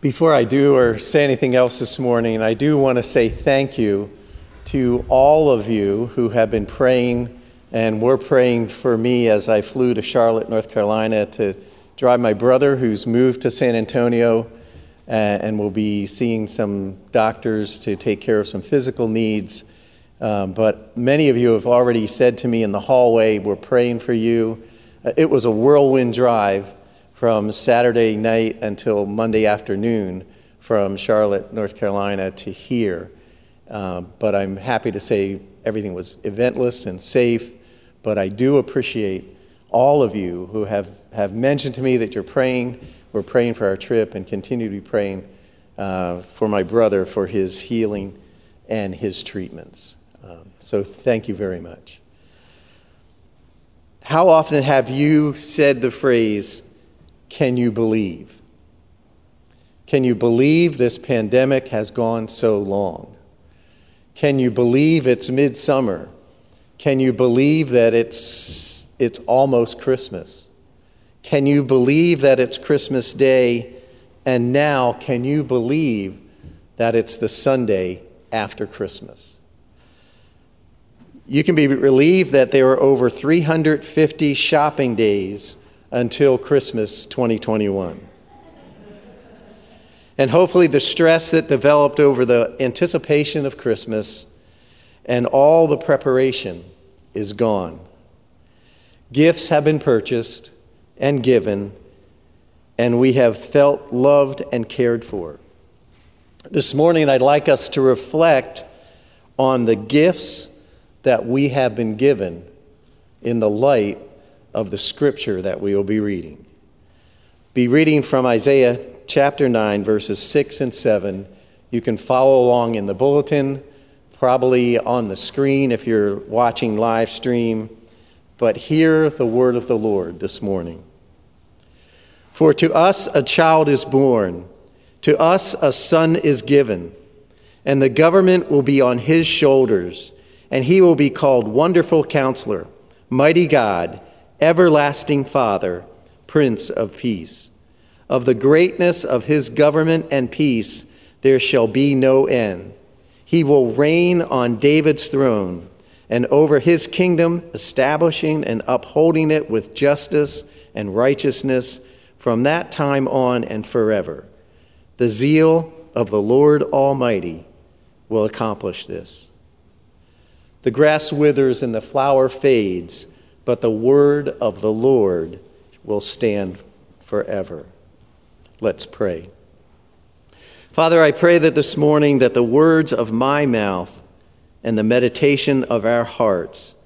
Before I do or say anything else this morning, I do want to say thank you to all of you who have been praying and were praying for me as I flew to Charlotte, North Carolina to drive my brother who's moved to San Antonio and will be seeing some doctors to take care of some physical needs. Um, but many of you have already said to me in the hallway, We're praying for you. Uh, it was a whirlwind drive from Saturday night until Monday afternoon from Charlotte, North Carolina to here. Um, but I'm happy to say everything was eventless and safe. But I do appreciate all of you who have, have mentioned to me that you're praying. We're praying for our trip and continue to be praying uh, for my brother for his healing and his treatments. Um, so thank you very much. How often have you said the phrase, can you believe? Can you believe this pandemic has gone so long? Can you believe it's midsummer? Can you believe that it's, it's almost Christmas? Can you believe that it's Christmas Day? And now, can you believe that it's the Sunday after Christmas? You can be relieved that there are over 350 shopping days until Christmas 2021. And hopefully, the stress that developed over the anticipation of Christmas and all the preparation is gone. Gifts have been purchased and given, and we have felt loved and cared for. This morning, I'd like us to reflect on the gifts that we have been given in the light of the scripture that we will be reading. Be reading from Isaiah chapter 9, verses 6 and 7. You can follow along in the bulletin, probably on the screen if you're watching live stream. But hear the word of the Lord this morning. For to us a child is born, to us a son is given, and the government will be on his shoulders, and he will be called Wonderful Counselor, Mighty God everlasting Father, Prince of Peace. Of the greatness of his government and peace there shall be no end. He will reign on David's throne and over his kingdom, establishing and upholding it with justice and righteousness from that time on and forever. The zeal of the Lord Almighty will accomplish this. The grass withers and the flower fades but the word of the Lord will stand forever. Let's pray. Father, I pray that this morning that the words of my mouth and the meditation of our hearts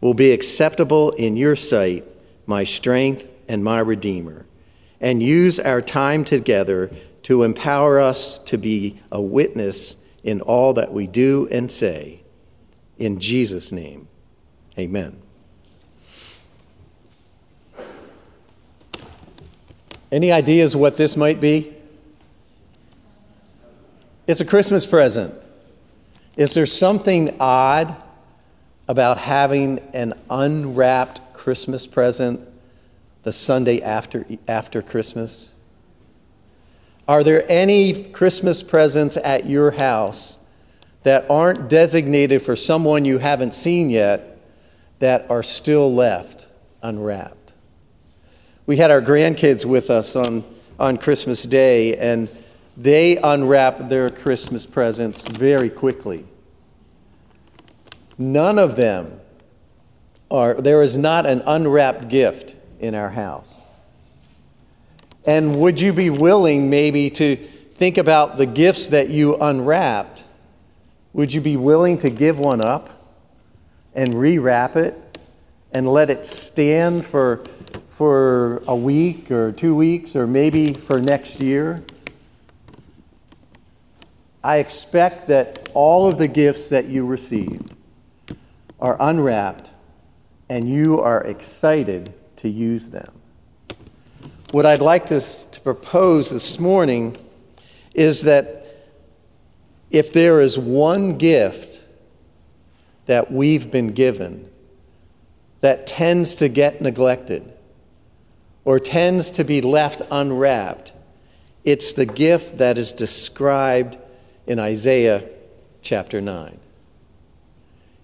will be acceptable in your sight, my strength and my redeemer, and use our time together to empower us to be a witness in all that we do and say. In Jesus' name, amen. Any ideas what this might be? It's a Christmas present. Is there something odd about having an unwrapped Christmas present the Sunday after, after Christmas? Are there any Christmas presents at your house that aren't designated for someone you haven't seen yet that are still left unwrapped? We had our grandkids with us on, on Christmas Day, and they unwrapped their Christmas presents very quickly. None of them are, there is not an unwrapped gift in our house. And would you be willing maybe to think about the gifts that you unwrapped? Would you be willing to give one up and rewrap it and let it stand for for a week or two weeks or maybe for next year. I expect that all of the gifts that you receive are unwrapped and you are excited to use them. What I'd like to, to propose this morning is that if there is one gift that we've been given that tends to get neglected, or tends to be left unwrapped, It's the gift that is described in Isaiah chapter 9.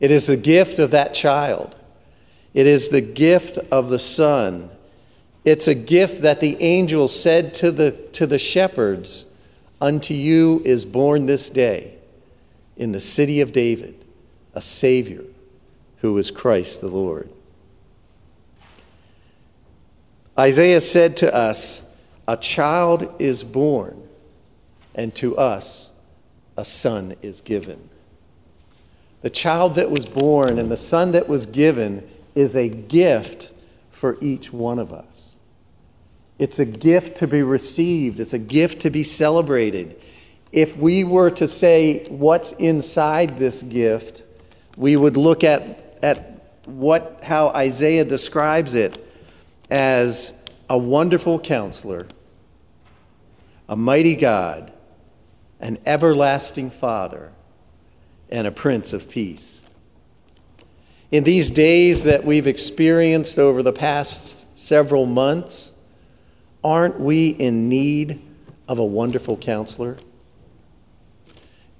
It is the gift of that child. It is the gift of the Son. It's a gift that the angel said to the, to the shepherds Unto you is born this day in the city of David a Savior who is Christ the Lord. Isaiah said to us, A child is born, and to us a son is given. The child that was born and the son that was given is a gift for each one of us. It's a gift to be received, it's a gift to be celebrated. If we were to say what's inside this gift, we would look at, at what, how Isaiah describes it as a wonderful counselor, a mighty God, an everlasting Father, and a Prince of Peace. In these days that we've experienced over the past several months, aren't we in need of a wonderful counselor?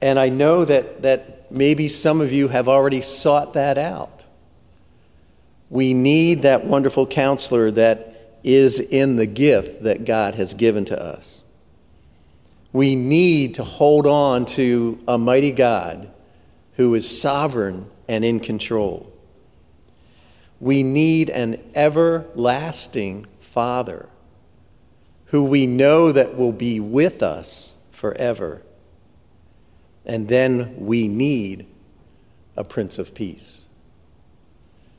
And I know that, that maybe some of you have already sought that out. We need that wonderful counselor that is in the gift that God has given to us. We need to hold on to a mighty God who is sovereign and in control. We need an everlasting Father who we know that will be with us forever. And then we need a Prince of Peace.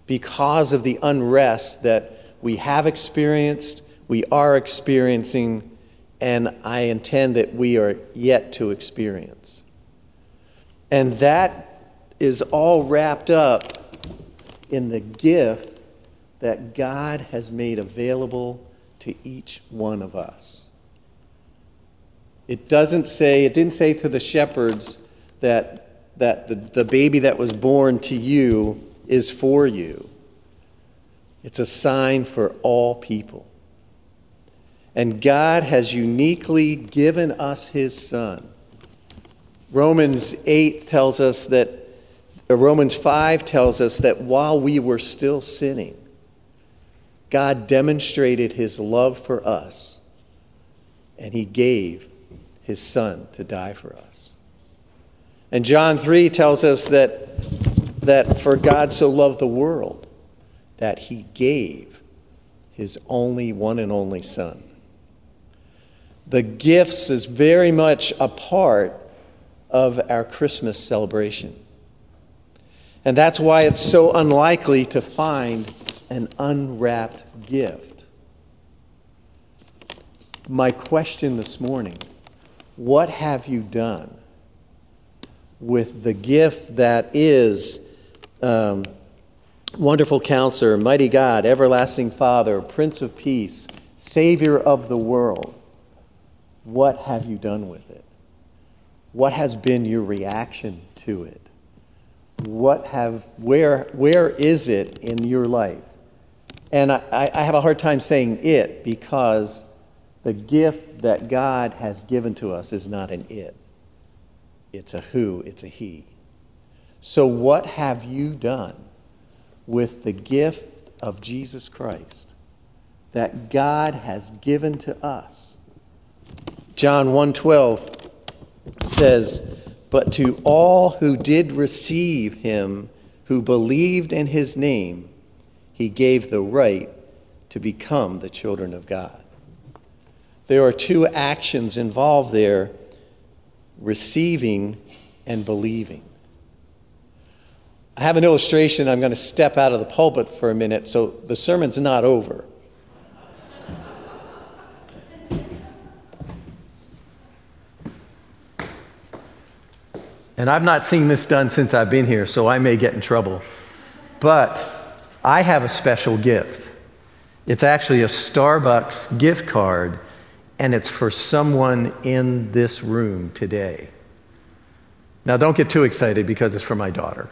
Because of the unrest that we have experienced, we are experiencing, and I intend that we are yet to experience. And that is all wrapped up in the gift that God has made available to each one of us. It doesn't say, it didn't say to the shepherds that, that the, the baby that was born to you is for you. It's a sign for all people. And God has uniquely given us his son. Romans 8 tells us that, uh, Romans 5 tells us that while we were still sinning, God demonstrated his love for us, and he gave his son to die for us. And John 3 tells us that, that for God so loved the world that he gave his only one and only son. The gifts is very much a part of our Christmas celebration. And that's why it's so unlikely to find an unwrapped gift. My question this morning what have you done with the gift that is um, wonderful counselor, mighty God, everlasting Father, Prince of Peace, Savior of the world? What have you done with it? What has been your reaction to it? What have, where, where is it in your life? And I, I have a hard time saying it because the gift that God has given to us is not an it. It's a who, it's a he. So, what have you done with the gift of Jesus Christ that God has given to us? John 1:12 says, "But to all who did receive him, who believed in his name, he gave the right to become the children of God. There are two actions involved there receiving and believing. I have an illustration. I'm going to step out of the pulpit for a minute, so the sermon's not over. And I've not seen this done since I've been here, so I may get in trouble. But I have a special gift. It's actually a Starbucks gift card, and it's for someone in this room today. Now, don't get too excited because it's for my daughter.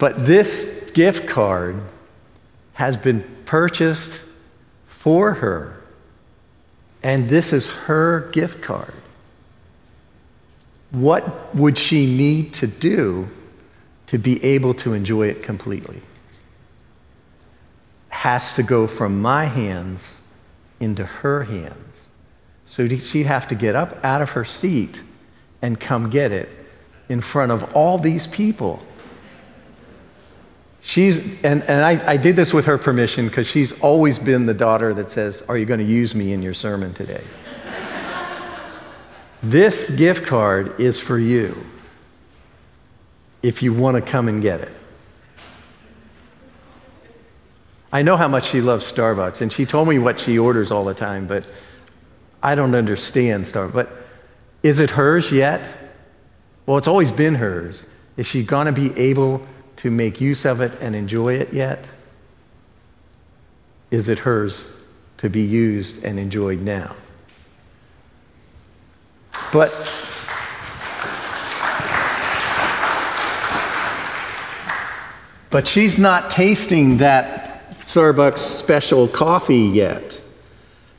But this gift card has been purchased for her And this is her gift card. What would she need to do to be able to enjoy it completely? Has to go from my hands into her hands. So she'd have to get up out of her seat and come get it in front of all these people. She's, and, and I, I did this with her permission because she's always been the daughter that says, Are you going to use me in your sermon today? this gift card is for you if you want to come and get it. I know how much she loves Starbucks, and she told me what she orders all the time, but I don't understand Starbucks. But is it hers yet? Well, it's always been hers. Is she going to be able to make use of it and enjoy it yet? Is it hers to be used and enjoyed now? But but she's not tasting that Starbucks special coffee yet.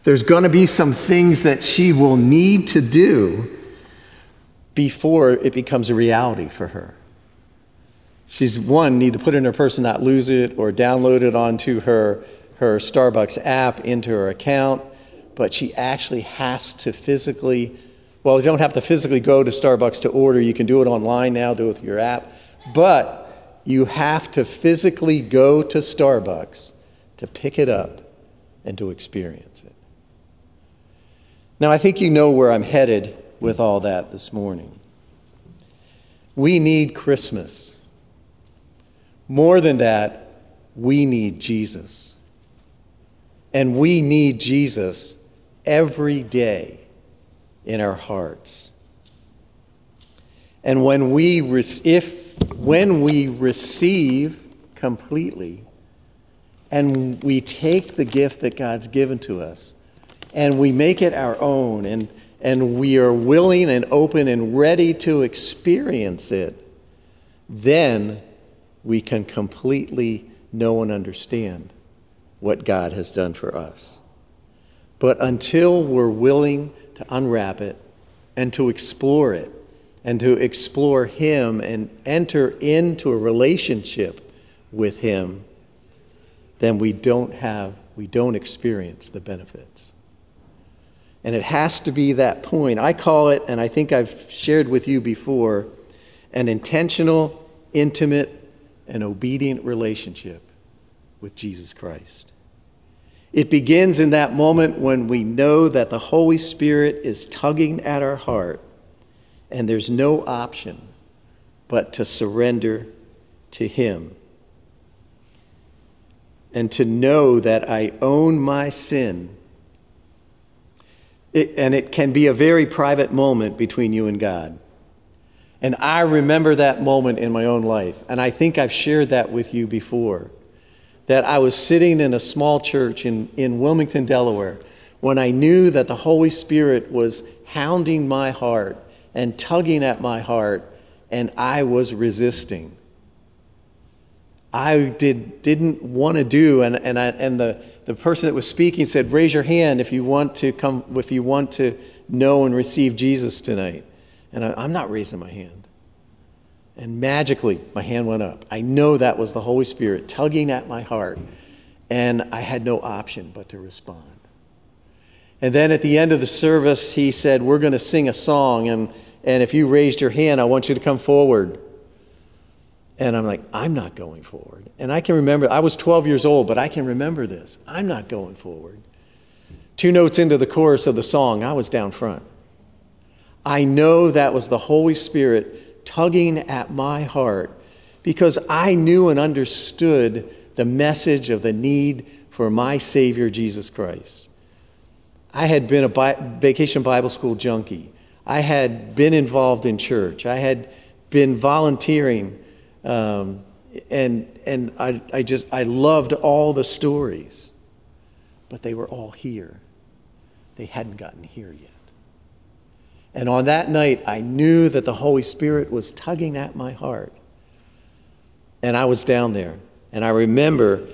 There's going to be some things that she will need to do before it becomes a reality for her. She's one, need to put in her purse and not lose it, or download it onto her, her Starbucks app into her account. But she actually has to physically, well, you don't have to physically go to Starbucks to order. You can do it online now, do it with your app. But you have to physically go to Starbucks to pick it up and to experience it. Now, I think you know where I'm headed with all that this morning. We need Christmas. More than that, we need Jesus. And we need Jesus every day in our hearts. And when we if when we receive completely and we take the gift that God's given to us and we make it our own and and we are willing and open and ready to experience it, then we can completely know and understand what God has done for us. But until we're willing to unwrap it and to explore it and to explore Him and enter into a relationship with Him, then we don't have, we don't experience the benefits. And it has to be that point. I call it, and I think I've shared with you before, an intentional, intimate, and obedient relationship with Jesus Christ. It begins in that moment when we know that the Holy Spirit is tugging at our heart, and there's no option but to surrender to Him. And to know that I own my sin it, and it can be a very private moment between you and God. And I remember that moment in my own life. And I think I've shared that with you before. That I was sitting in a small church in, in Wilmington, Delaware, when I knew that the Holy Spirit was hounding my heart and tugging at my heart, and I was resisting. I did, didn't want to do, and, and, I, and the, the person that was speaking said, Raise your hand if you want to come, if you want to know and receive Jesus tonight. And I, I'm not raising my hand. And magically, my hand went up. I know that was the Holy Spirit tugging at my heart, and I had no option but to respond. And then at the end of the service, he said, We're going to sing a song, and, and if you raised your hand, I want you to come forward. And I'm like, I'm not going forward. And I can remember, I was 12 years old, but I can remember this. I'm not going forward. Two notes into the chorus of the song, I was down front. I know that was the Holy Spirit tugging at my heart because I knew and understood the message of the need for my Savior, Jesus Christ. I had been a bi- vacation Bible school junkie. I had been involved in church. I had been volunteering um, and and I, I just, I loved all the stories, but they were all here. They hadn't gotten here yet. And on that night, I knew that the Holy Spirit was tugging at my heart. And I was down there. And I remember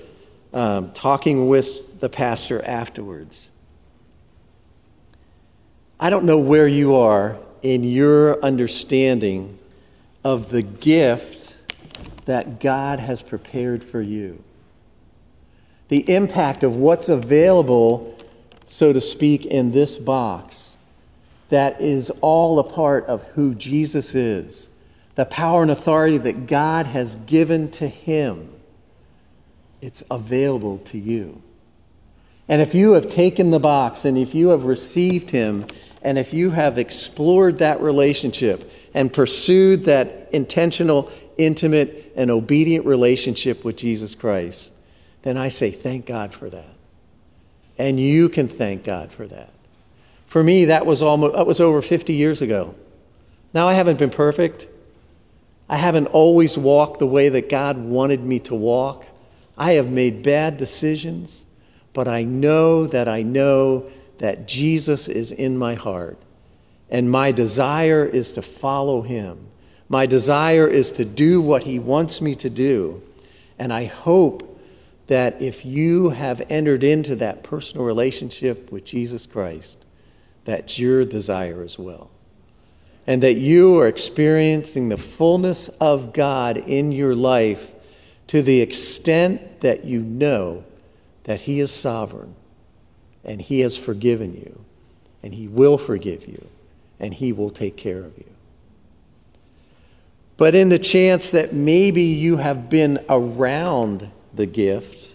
um, talking with the pastor afterwards. I don't know where you are in your understanding of the gift that God has prepared for you. The impact of what's available, so to speak, in this box that is all a part of who Jesus is, the power and authority that God has given to him. It's available to you. And if you have taken the box and if you have received him and if you have explored that relationship and pursued that intentional, intimate, and obedient relationship with Jesus Christ, then I say thank God for that. And you can thank God for that. For me, that was almost that was over 50 years ago. Now I haven't been perfect. I haven't always walked the way that God wanted me to walk. I have made bad decisions, but I know that I know that Jesus is in my heart. And my desire is to follow him. My desire is to do what he wants me to do. And I hope that if you have entered into that personal relationship with Jesus Christ, that's your desire as well. And that you are experiencing the fullness of God in your life to the extent that you know that He is sovereign and He has forgiven you and He will forgive you and He will take care of you. But in the chance that maybe you have been around the gift,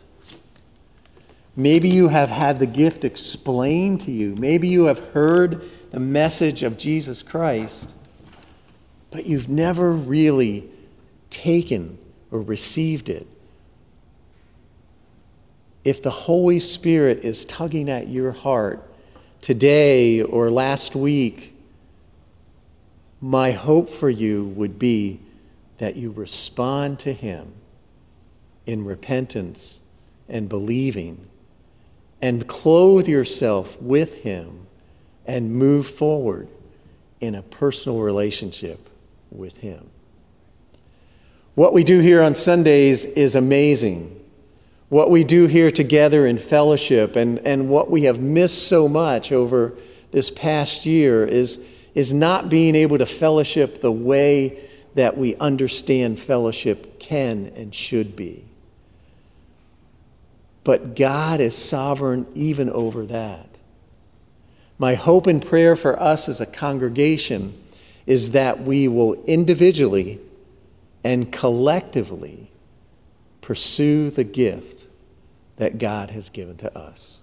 Maybe you have had the gift explained to you. Maybe you have heard the message of Jesus Christ, but you've never really taken or received it. If the Holy Spirit is tugging at your heart today or last week, my hope for you would be that you respond to Him in repentance and believing and clothe yourself with Him and move forward in a personal relationship with Him. What we do here on Sundays is amazing. What we do here together in fellowship and, and what we have missed so much over this past year is, is not being able to fellowship the way that we understand fellowship can and should be. But God is sovereign even over that. My hope and prayer for us as a congregation is that we will individually and collectively pursue the gift that God has given to us.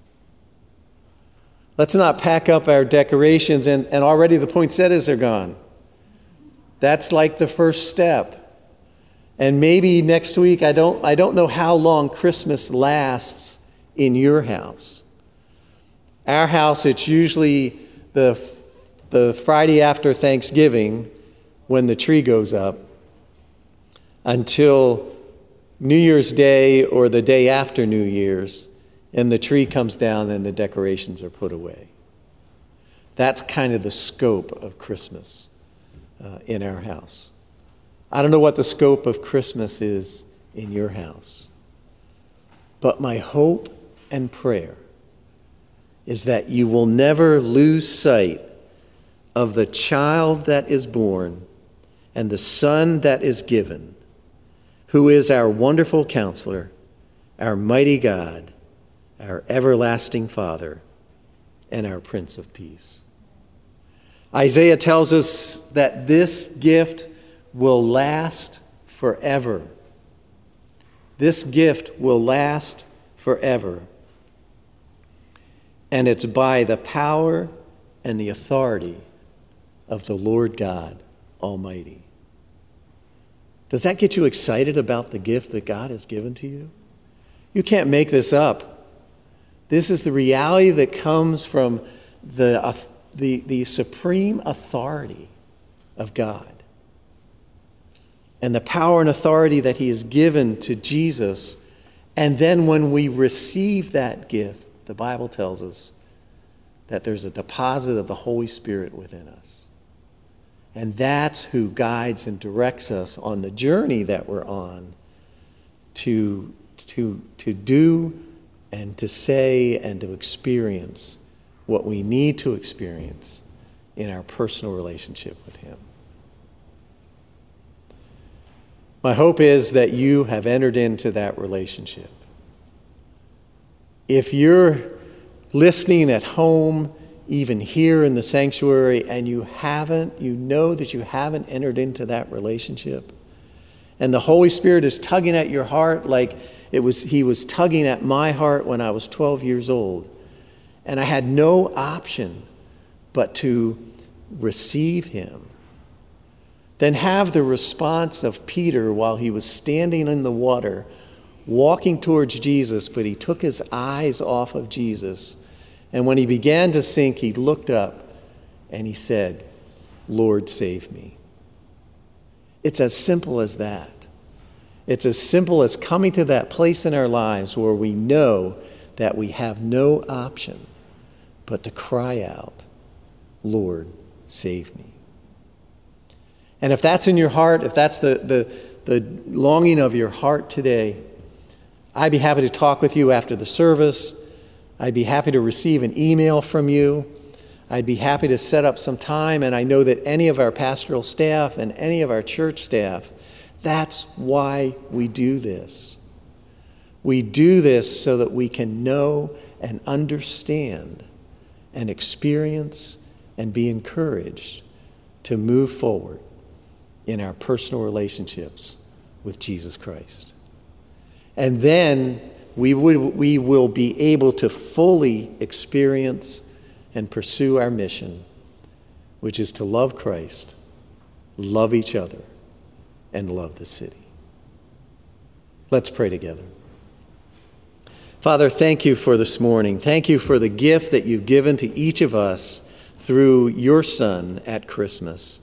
Let's not pack up our decorations and, and already the poinsettias are gone. That's like the first step. And maybe next week, I don't, I don't know how long Christmas lasts in your house. Our house, it's usually the, the Friday after Thanksgiving when the tree goes up until New Year's Day or the day after New Year's, and the tree comes down and the decorations are put away. That's kind of the scope of Christmas uh, in our house. I don't know what the scope of Christmas is in your house, but my hope and prayer is that you will never lose sight of the child that is born and the son that is given, who is our wonderful counselor, our mighty God, our everlasting Father, and our Prince of Peace. Isaiah tells us that this gift will last forever. This gift will last forever. And it's by the power and the authority of the Lord God Almighty. Does that get you excited about the gift that God has given to you? You can't make this up. This is the reality that comes from the, the, the supreme authority of God and the power and authority that He has given to Jesus. And then when we receive that gift, the Bible tells us that there's a deposit of the Holy Spirit within us. And that's who guides and directs us on the journey that we're on to, to, to do and to say and to experience what we need to experience in our personal relationship with Him. My hope is that you have entered into that relationship. If you're listening at home, even here in the sanctuary, and you haven't, you know that you haven't entered into that relationship, and the Holy Spirit is tugging at your heart like it was, He was tugging at my heart when I was 12 years old, and I had no option but to receive Him then have the response of Peter while he was standing in the water, walking towards Jesus, but he took his eyes off of Jesus. And when he began to sink, he looked up and he said, Lord, save me. It's as simple as that. It's as simple as coming to that place in our lives where we know that we have no option but to cry out, Lord, save me. And if that's in your heart, if that's the, the, the longing of your heart today, I'd be happy to talk with you after the service. I'd be happy to receive an email from you. I'd be happy to set up some time. And I know that any of our pastoral staff and any of our church staff, that's why we do this. We do this so that we can know and understand and experience and be encouraged to move forward in our personal relationships with Jesus Christ. And then we, would, we will be able to fully experience and pursue our mission, which is to love Christ, love each other, and love the city. Let's pray together. Father, thank you for this morning. Thank you for the gift that you've given to each of us through your Son at Christmas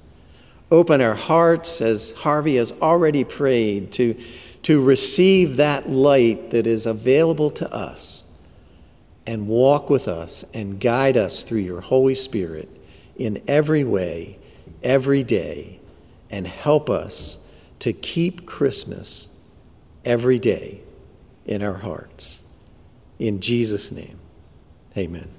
open our hearts, as Harvey has already prayed, to, to receive that light that is available to us and walk with us and guide us through your Holy Spirit in every way, every day, and help us to keep Christmas every day in our hearts. In Jesus' name, amen.